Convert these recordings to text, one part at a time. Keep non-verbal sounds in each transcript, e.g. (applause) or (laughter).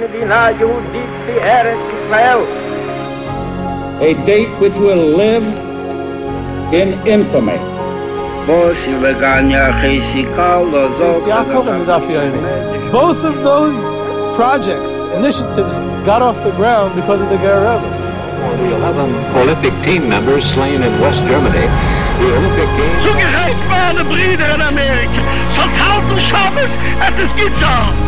מדינה יהודית בארץ ישראל. a date which will live in infamy. Both of those projects, initiatives, got off the ground because of the Guerrero. The 11 Olympic team members slain in West Germany. The Olympic Games. Zugerecht waren Brüder in Amerika. Soldaten Schabes at the Skizar.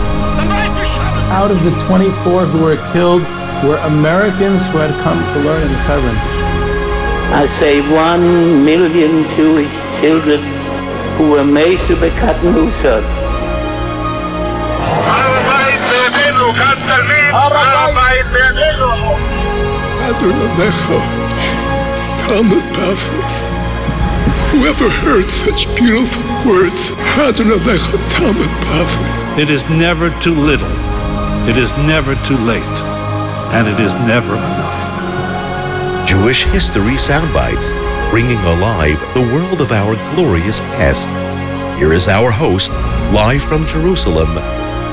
out of the 24 who were killed were Americans who had come to learn in Hebron. I say one million Jewish children who were made to be cut loose. Whoever heard such beautiful words, It is never too little. It is never too late and it is never enough. Jewish History Soundbites, bringing alive the world of our glorious past. Here is our host, live from Jerusalem,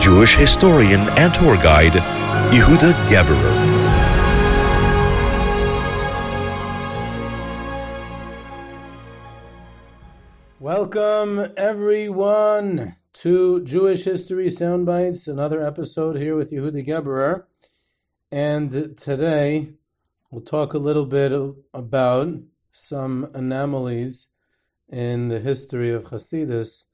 Jewish historian and tour guide, Yehuda Geberer. Welcome, everyone, to Jewish History Soundbites, another episode here with Yehuda Geberer. And today we'll talk a little bit about some anomalies in the history of Hasidus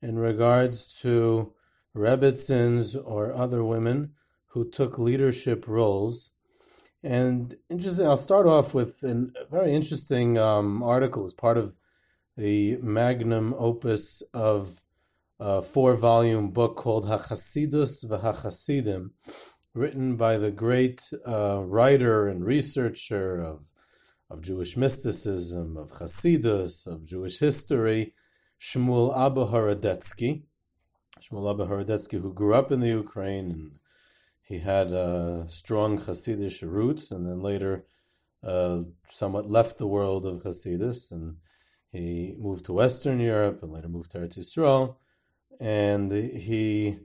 in regards to Rebbitzins or other women who took leadership roles. And interesting, I'll start off with a very interesting um, article as part of the magnum opus of a four volume book called Hachasidus v'Hachasidim written by the great uh, writer and researcher of, of Jewish mysticism, of Hasidus, of Jewish history, Shmuel Abba Horodetsky. Shmuel Abba Horodetsky, who grew up in the Ukraine and he had uh, strong Hasidic roots and then later uh, somewhat left the world of Hasidus and he moved to Western Europe and later moved to Eretz Yisrael. And he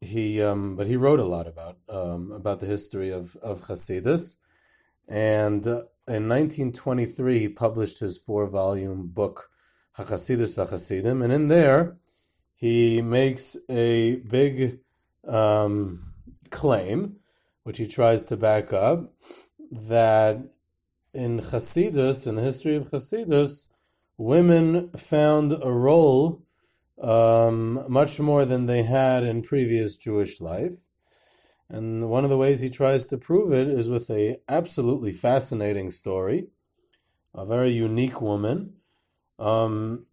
he um, but he wrote a lot about um, about the history of of Hasidus, and uh, in 1923 he published his four volume book Hachasidus VaChasidim, and in there he makes a big um, claim, which he tries to back up, that in Hasidus, in the history of Hasidus, women found a role um, much more than they had in previous Jewish life. And one of the ways he tries to prove it is with a absolutely fascinating story, a very unique woman, um,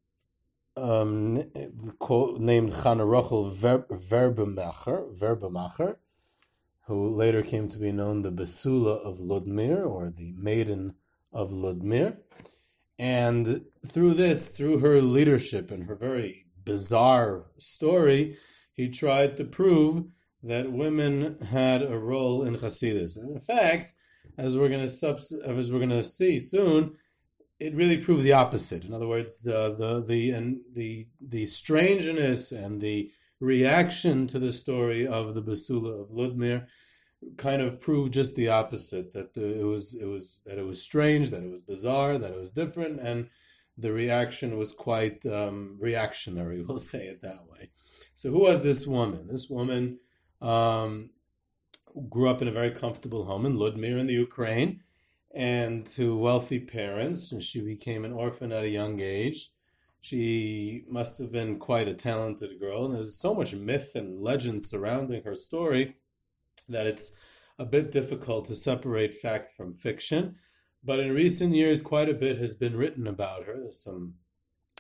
um, named Chana Rochel Ver- Verbermacher, who later came to be known the Besula of Ludmir, or the Maiden of Ludmir. And through this, through her leadership and her very bizarre story, he tried to prove that women had a role in Hasidus. And in fact, as we're going to subs- as we're going to see soon, it really proved the opposite. In other words, uh, the the and the the strangeness and the reaction to the story of the Basula of Ludmir kind of proved just the opposite. That the, it was it was that it was strange, that it was bizarre, that it was different, and the reaction was quite um, reactionary, (laughs) we'll say it that way. So, who was this woman? This woman um, grew up in a very comfortable home in Ludmir in the Ukraine and to wealthy parents. And she became an orphan at a young age. She must have been quite a talented girl. And there's so much myth and legend surrounding her story that it's a bit difficult to separate fact from fiction. But in recent years, quite a bit has been written about her. There's some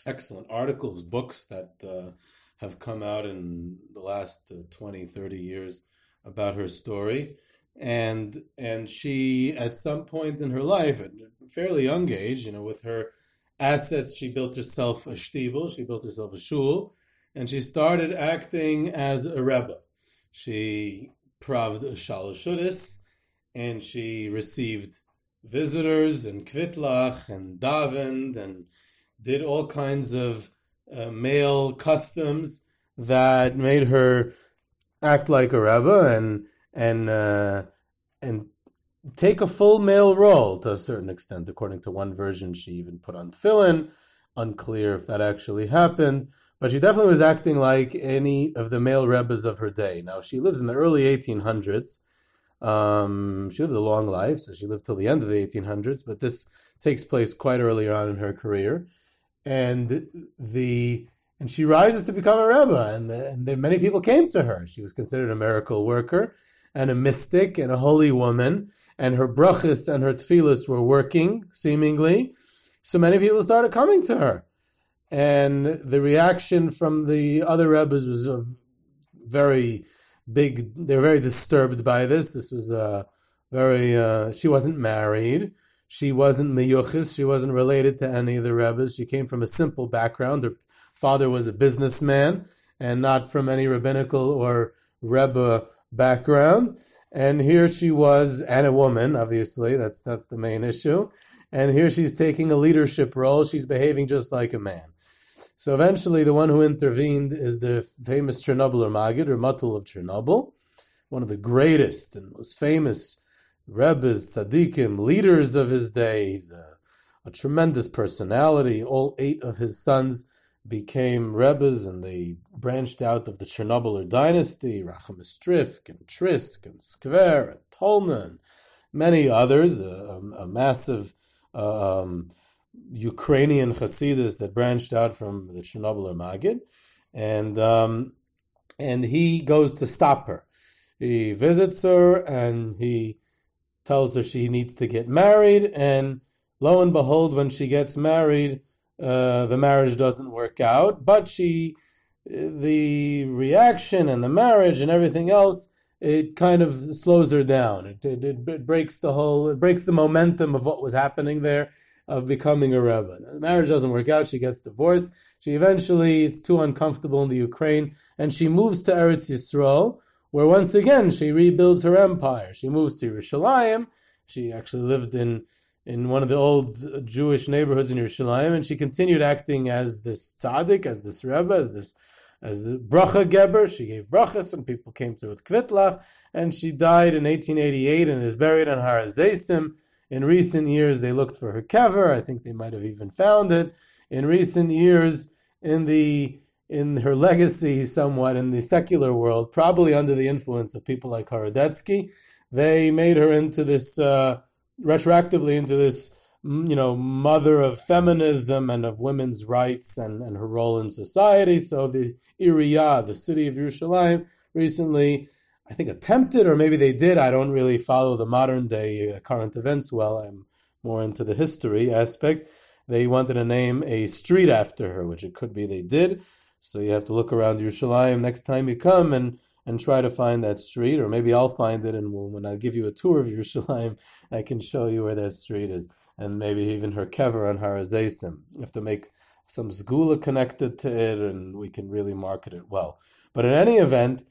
excellent articles, books that uh, have come out in the last uh, 20, 30 years about her story. And and she, at some point in her life, at a fairly young age, you know, with her assets, she built herself a shtibel, she built herself a shul, and she started acting as a rebbe. She praved a shalashudis, and she received visitors and kvitlach and davened and did all kinds of uh, male customs that made her act like a rebbe and and uh, and take a full male role to a certain extent. According to one version, she even put on tefillin. Unclear if that actually happened, but she definitely was acting like any of the male rebbes of her day. Now she lives in the early 1800s. Um, she lived a long life, so she lived till the end of the 1800s. But this takes place quite early on in her career, and the and she rises to become a rebbe, and, the, and the, many people came to her. She was considered a miracle worker and a mystic and a holy woman, and her brachas and her tefillas were working seemingly. So many people started coming to her, and the reaction from the other rebbes was very big. They were very disturbed by this. This was a very. Uh, she wasn't married. She wasn't meyuchis. She wasn't related to any of the rebbes. She came from a simple background. Her father was a businessman and not from any rabbinical or rebbe background. And here she was, and a woman, obviously. That's that's the main issue. And here she's taking a leadership role. She's behaving just like a man. So eventually, the one who intervened is the famous Chernobyl Magid, or Matul of Chernobyl, one of the greatest and most famous rebbes, tzaddikim, leaders of his day. He's a, a tremendous personality. All eight of his sons became rebbes, and they branched out of the Chernobyl dynasty. Racham Strifk and Trisk and Skver and Tolman, many others. A, a massive um, Ukrainian Hasidus that branched out from the Chernobyl Magid, and um, and he goes to stop her. He visits her and he tells her she needs to get married, and lo and behold, when she gets married, uh, the marriage doesn't work out. But she, the reaction and the marriage and everything else, it kind of slows her down. It, it, it breaks the whole, it breaks the momentum of what was happening there of becoming a rebbe. The marriage doesn't work out. She gets divorced. She eventually, it's too uncomfortable in the Ukraine, and she moves to Eretz Yisrael, where once again she rebuilds her empire. She moves to Yerushalayim. She actually lived in in one of the old Jewish neighborhoods in Yerushalayim, and she continued acting as this tzaddik, as this rebbe, as this as the bracha geber. She gave brachas, and people came to her with kvitlach, and she died in 1888 and is buried on Har in recent years, they looked for her kever. I think they might have even found it. In recent years, in the in her legacy, somewhat in the secular world, probably under the influence of people like Horodetsky, they made her into this uh, retroactively into this you know mother of feminism and of women's rights and, and her role in society. So the Iriyah, the city of Yerushalayim, recently I think attempted, or maybe they did. I don't really follow the modern day uh, current events well. I'm more into the history aspect. They wanted to name a street after her, which it could be they did. So you have to look around Yerushalayim next time you come and, and try to find that street, or maybe I'll find it and we'll, when I give you a tour of (laughs) Yerushalayim, I can show you where that street is, and maybe even her kever on Har Hazeisim. You have to make some sgula connected to it, and we can really market it well. But in any event,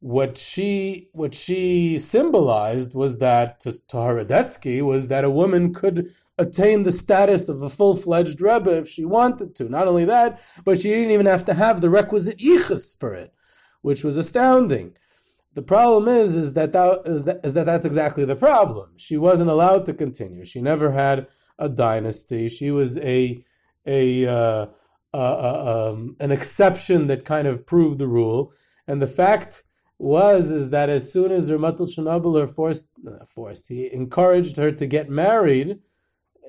what she what she symbolized was that to, to Horodetsky was that a woman could attain the status of a full-fledged rebbe if she wanted to. Not only that, but she didn't even have to have the requisite yichus for it, which was astounding. The problem is, is that, that, is that is that that's exactly the problem. She wasn't allowed to continue. She never had a dynasty. She was a a uh, uh, uh, um, an exception that kind of proved the rule. And the fact was is that as soon as Ramatul Chernobyl forced forced he encouraged her to get married,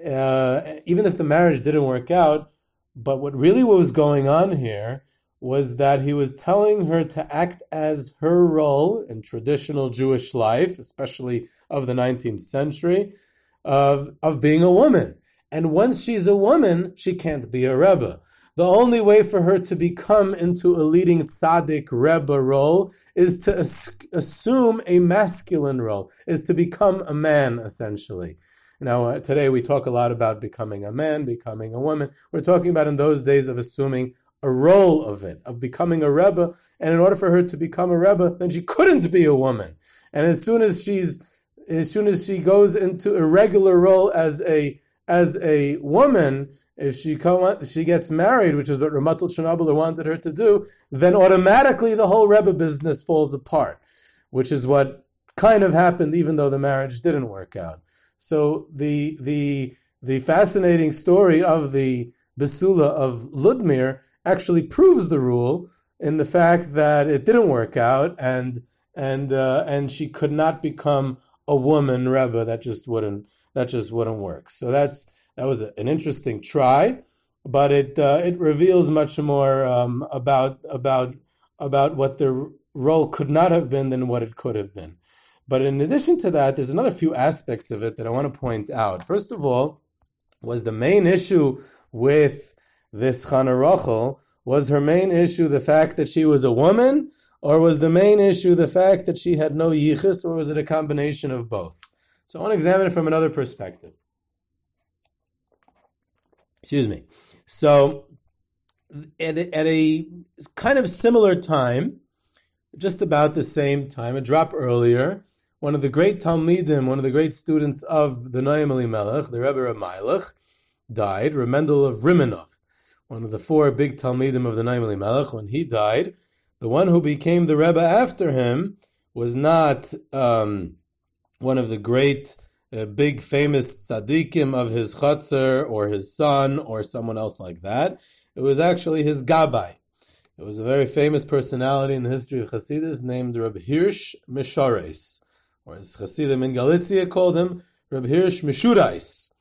uh, even if the marriage didn't work out. But what really was going on here was that he was telling her to act as her role in traditional Jewish life, especially of the 19th century, of of being a woman. And once she's a woman, she can't be a rebbe. The only way for her to become into a leading tzaddik rebbe role is to as- assume a masculine role, is to become a man, essentially. Now, uh, today we talk a lot about becoming a man, becoming a woman. We're talking about in those days of assuming a role of it, of becoming a rebbe. And in order for her to become a rebbe, then she couldn't be a woman. And as soon as she's, as soon as she goes into a regular role as a as a woman, if she she gets married, which is what Ramatul Chernobyl wanted her to do, then automatically the whole Rebbe business falls apart, which is what kind of happened, even though the marriage didn't work out. So the the the fascinating story of the Besula of Ludmir actually proves the rule in the fact that it didn't work out and and uh, and she could not become a woman Rebbe. That just wouldn't that just wouldn't work. So that's that was an interesting try, but it uh, it reveals much more um, about about about what the role could not have been than what it could have been. But in addition to that, there's another few aspects of it that I want to point out. First of all, was the main issue with this Chana Rachel, was her main issue the fact that she was a woman, or was the main issue the fact that she had no yichus, or was it a combination of both? So I want to examine it from another perspective. Excuse me. So, at a, at a kind of similar time, just about the same time, a drop earlier, one of the great Talmidim, one of the great students of the Noam Elimelech, the Rebbe of Meilech, died, Remendel of Rimenov, one of the four big Talmidim of the Noam Elimelech. When he died, the one who became the Rebbe after him was not um, one of the great a big famous tzaddikim of his chutzner or his son or someone else like that. It was actually his gabbai. It was a very famous personality in the history of Hasidus named Reb Hirsch Mishares, or as Hasidim in Galicia called him, Reb Hirsch Mishurais.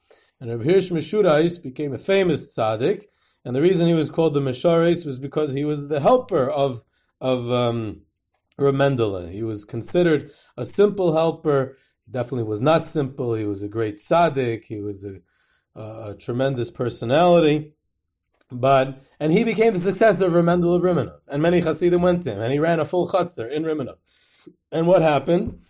And Reb Hirsch Mishurais became a famous tzaddik, and the reason he was called the Mishares was because he was the helper of of um, Reb Mendele. He was considered a simple helper definitely was not simple. He was a great tzaddik. He was a, a, a tremendous personality. But and he became the successor of Remendel of Rimenov, and many Hasidim went to him, and he ran a full chutzner in Rimenov. And what happened?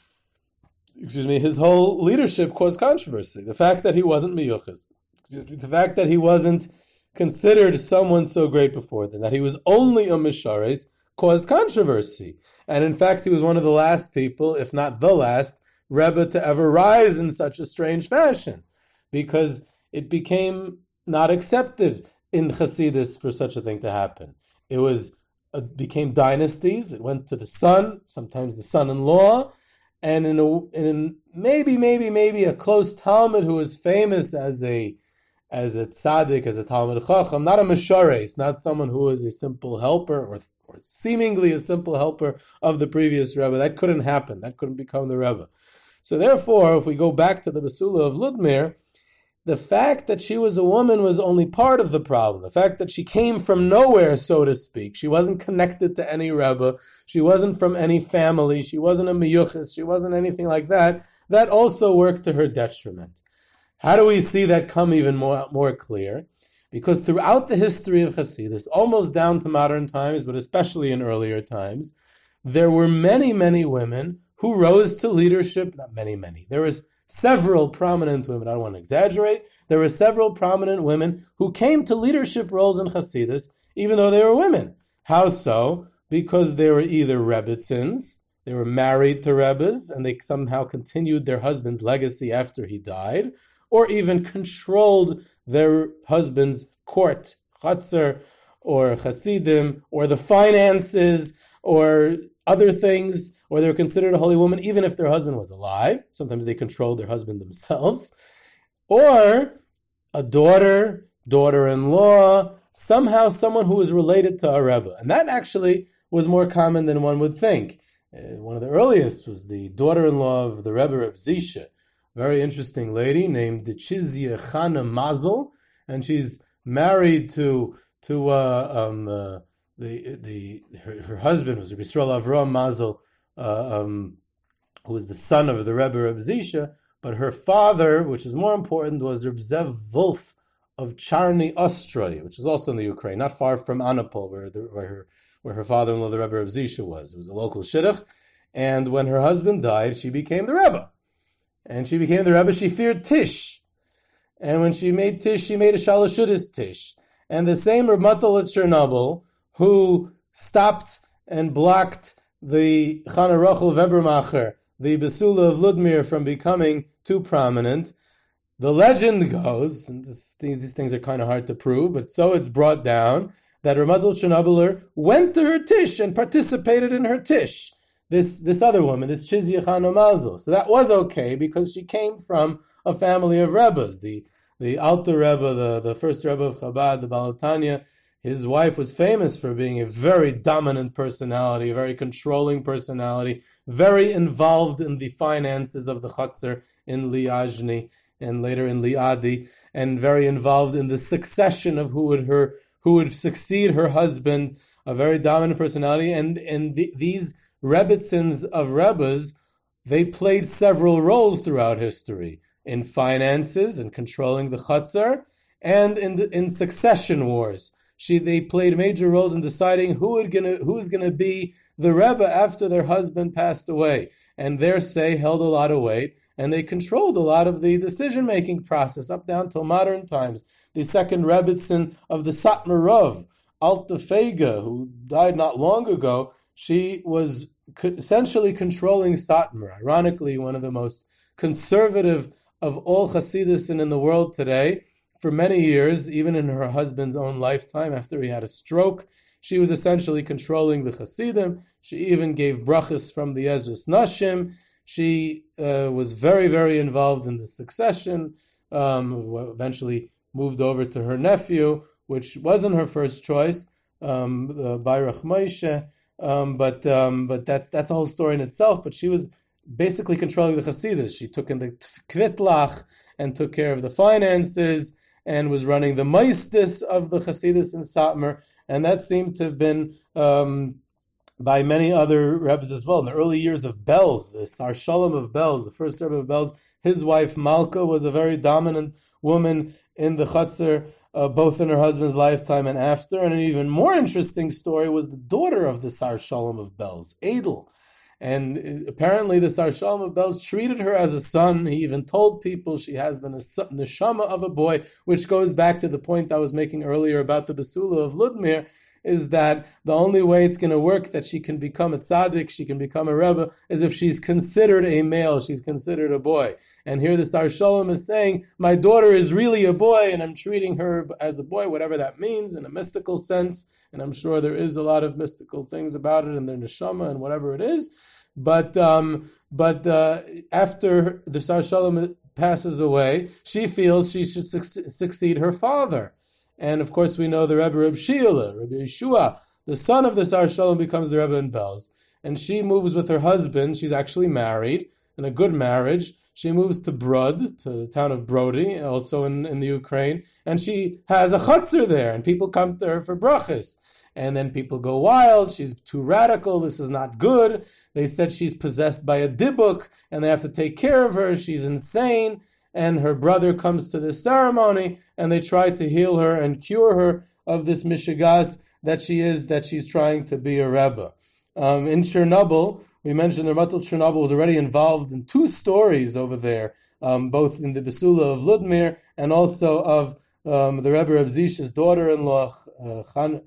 Excuse me. His whole leadership caused controversy. The fact that he wasn't miyuchas, the fact that he wasn't considered someone so great before then, that he was only a mishares, caused controversy. And in fact, he was one of the last people, if not the last, Rebbe to ever rise in such a strange fashion, because it became not accepted in Hasidus for such a thing to happen. It was it became dynasties. It went to the son, sometimes the son-in-law, and in a in maybe maybe maybe a close Talmud who was famous as a as a tzaddik, as a Talmid Chacham, not a Meshares, not someone who was a simple helper or, or seemingly a simple helper of the previous Rebbe. That couldn't happen. That couldn't become the Rebbe. So therefore, if we go back to the Basula of Ludmir, the fact that she was a woman was only part of the problem. The fact that she came from nowhere, so to speak. She wasn't connected to any Rebbe. She wasn't from any family. She wasn't a miyuchis. She wasn't anything like that. That also worked to her detriment. How do we see that come even more, more clear? Because throughout the history of Hasidus, almost down to modern times, but especially in earlier times, there were many, many women who rose to leadership. Not many, many. There was several prominent women. I don't want to exaggerate. There were several prominent women who came to leadership roles in Hasidus, even though they were women. How so? Because they were either Rebbitzins, they were married to Rebbes, and they somehow continued their husband's legacy after he died, or even controlled their husband's court, Chatzar, or Hasidim, or the finances, or other things, or they were considered a holy woman even if their husband was alive. Sometimes they controlled their husband themselves. Or a daughter, daughter in law, somehow someone who was related to a Rebbe. And that actually was more common than one would think. Uh, one of the earliest was the daughter in law of the Rebbe of Zisha, very interesting lady named Chizia Chana Mazel, and she's married to to uh, um, uh, the the her, her husband was Yisrael Avram Mazel, uh, um, who was the son of the Rebbe Reb Zisha, but her father, which is more important, was Reb Zev Wolf of Charny Ostroy, which is also in the Ukraine, not far from Anapol, where, the, where her where her father-in-law, the Rebbe Reb Zisha, was. It was a local shidduch, and when her husband died, she became the Rebbe, and she became the Rebbe. She feared Tish, and when she made Tish, she made a Shalashudis Tish, and the same Reb Matal at Chernobyl who stopped and blocked the Chana Rachel Verbermacher, the Basula of Ludmir, from becoming too prominent, the legend goes, and this, these things are kind of hard to prove, but so it's brought down that Ramatul Chernobyler went to her tish and participated in her tish. This this other woman, this Chizya Chana Mazel. So that was okay because she came from a family of Rebbes. The the Alter Rebbe, the, the first Rebbe of Chabad, the Baal HaTanya, his wife was famous for being a very dominant personality, a very controlling personality, very involved in the finances of the Chatzar in Liajni and later in Liadi, and very involved in the succession of who would her who would succeed her husband, a very dominant personality. And and the, these Rebbitzins of Rebbes, they played several roles throughout history in finances and controlling the Chatzar, and in the, in succession wars she they played major roles in deciding who would gonna who's gonna be the Rebbe after their husband passed away, and their say held a lot of weight, and they controlled a lot of the decision making process up down till modern times. The second Rebbitzin of the Satmarov, Alta Fega, who died not long ago, she was essentially controlling Satmar. Ironically, one of the most conservative of all Hasidus in the world today for many years, even in her husband's own lifetime, after he had a stroke. She was essentially controlling the Hasidim. She even gave brachas from the Ezras Nashim. She uh, was very, very involved in the succession. Um, eventually moved over to her nephew, which wasn't her first choice, um, the Bayrach Moshe. Um, but um, but that's that's a whole story in itself. But she was basically controlling the Hasidus. She took in the Kvitlach and took care of the finances and was running the maestis of the Hasidus in Satmar, and that seemed to have been um, by many other rebbes as well. In the early years of Belz, the Sar Shalom of Belz, the first rebbe of Belz, his wife Malka was a very dominant woman in the Chutzner, uh, both in her husband's lifetime and after. And an even more interesting story was the daughter of the Sar Shalom of Belz, Adel. And apparently, the Sar Shalom of Belz treated her as a son. He even told people she has the neshama of a boy, which goes back to the point I was making earlier about the Basula of Ludmir, is that the only way it's going to work that she can become a tzaddik, she can become a rebbe, is if she's considered a male, she's considered a boy. And here the Sar Shalom is saying, my daughter is really a boy, and I'm treating her as a boy, whatever that means, in a mystical sense. And I'm sure there is a lot of mystical things about it in their neshama and whatever it is. But um, but uh, after the Sar Shalom passes away, she feels she should su- succeed her father. And of course, we know the Rebbe Reb Shila, Rebbe Yeshua, the son of the Sar Shalom, becomes the Rebbe in Belz. And she moves with her husband. She's actually married in a good marriage. She moves to Brod, to the town of Brody, also in, in the Ukraine, and she has a chutzner there, and people come to her for brachas and then people go wild. She's too radical. This is not good. They said she's possessed by a dibuk, and they have to take care of her. She's insane. And her brother comes to this ceremony, and they try to heal her and cure her of this mishigas that she is, that she's trying to be a rebbe. Um, in Chernobyl, we mentioned the Matul Chernobyl was already involved in two stories over there, um, both in the Besula of Ludmir and also of um, the Rebbe Reb Zish's daughter-in-law, uh, Chan,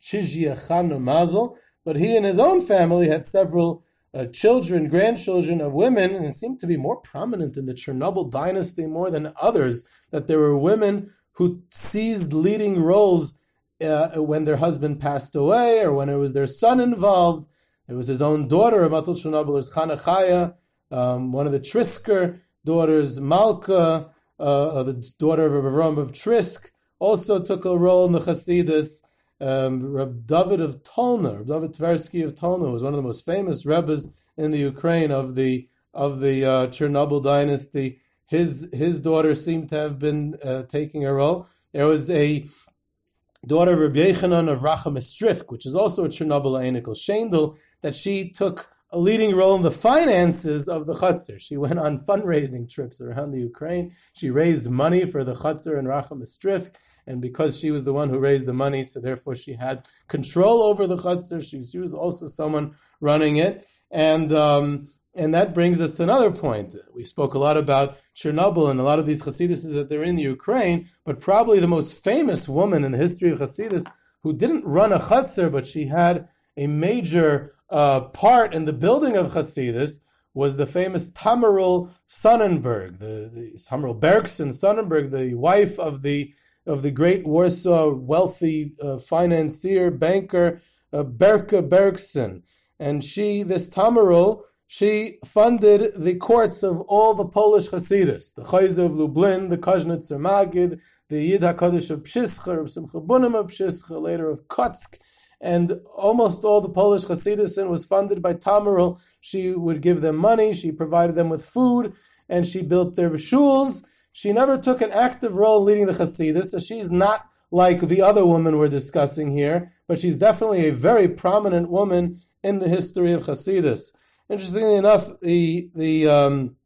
Chizia Chana Mazel, but he and his own family had several uh, children, grandchildren of women, and it seemed to be more prominent in the Chernobyl dynasty more than others that there were women who seized leading roles uh, when their husband passed away or when it was their son involved. It was his own daughter, Matul Chernobyl's Chanachaya, um, one of the Trisker daughters, Malka, uh, uh the daughter of Avram of Trisk, also took a role in the Hasidus. Um, Reb David of Tolna, Reb David Tversky of Tolna, was one of the most famous rebbes in the Ukraine of the of the uh, Chernobyl dynasty. His his daughter seemed to have been uh, taking a role. There was a daughter of Reb Yechanan of Racham which is also a Chernobyl Einikal Shendel, that she took a leading role in the finances of the Chutzner. She went on fundraising trips around the Ukraine. She raised money for the Chutzner and Racham and because she was the one who raised the money, so therefore she had control over the chutzner. She, she was also someone running it, and um, and that brings us to another point. We spoke a lot about Chernobyl and a lot of these Hasidus that they're in the Ukraine, but probably the most famous woman in the history of Hasidus who didn't run a chutzner, but she had a major uh, part in the building of Hasidus was the famous Tamarul Sonnenberg, the, the Tamarul Bergson Sonnenberg, the wife of the of the great Warsaw wealthy uh, financier banker uh, Berke Bergson, and she, this Tamarul, she funded the courts of all the Polish Hasidus, the Chayz of Lublin, the Koznitzer Magid, the Yid HaKadosh of Pshischa, of Simcha of Pshischa, later of Kotsk, and almost all the Polish Hasidus was funded by Tamarul. She would give them money, she provided them with food, and she built their shuls. She never took an active role in leading the Hasidus, so she's not like the other woman we're discussing here, but she's definitely a very prominent woman in the history of Hasidus. Interestingly enough, the the um,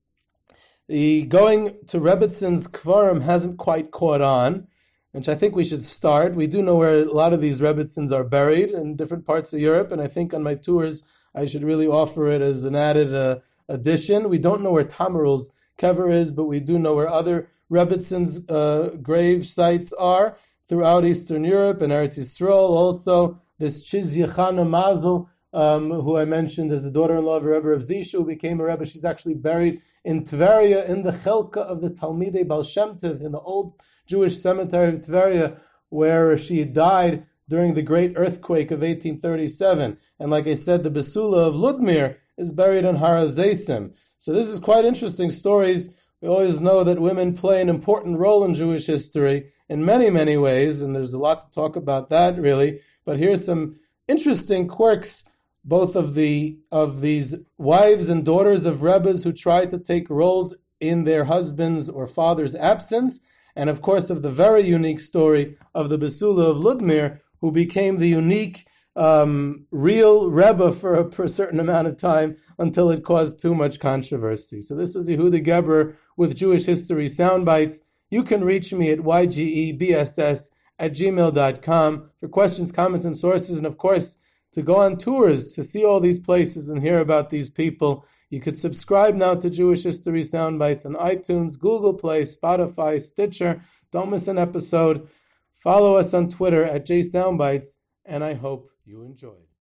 the going to Rebbitzins Kvarim hasn't quite caught on, which I think we should start. We do know where a lot of these Rebbitzins are buried in different parts of Europe, and I think on my tours I should really offer it as an added uh, addition. We don't know where Tamarul's kever is, but we do know where other Rebbitzins uh, grave sites are throughout Eastern Europe and Eretz Yisrael. Also, this Chizia Chana Mazel um, who I mentioned as the daughter-in-law of Rebbe Reb Zishu, who became a Rebbe. She's actually buried in Tveria, in the Chelka of the Talmidei Baal Shem Tov, in the old Jewish cemetery of Tveria, where she died during the great earthquake of 1837. And like I said, the Besula of Ludmir is buried in Har HaZeisim. So this is quite interesting stories. We always know that women play an important role in Jewish history in many, many ways, and there's a lot to talk about that, really. But here's some interesting quirks both of the of these wives and daughters of rebbes who tried to take roles in their husband's or father's absence, and of course of the very unique story of the Besula of Ludmir, who became the unique um, real Rebbe for a, for a, certain amount of time until it caused too much controversy. So this was Yehuda Geberer with Jewish History Soundbites. You can reach me at ygebss at gmail.com for questions, comments, and sources, and of course, to go on tours to see all these places and hear about these people. You could subscribe now to Jewish History Soundbites on iTunes, Google Play, Spotify, Stitcher. Don't miss an episode. Follow us on Twitter at JSoundbites, and I hope you enjoyed.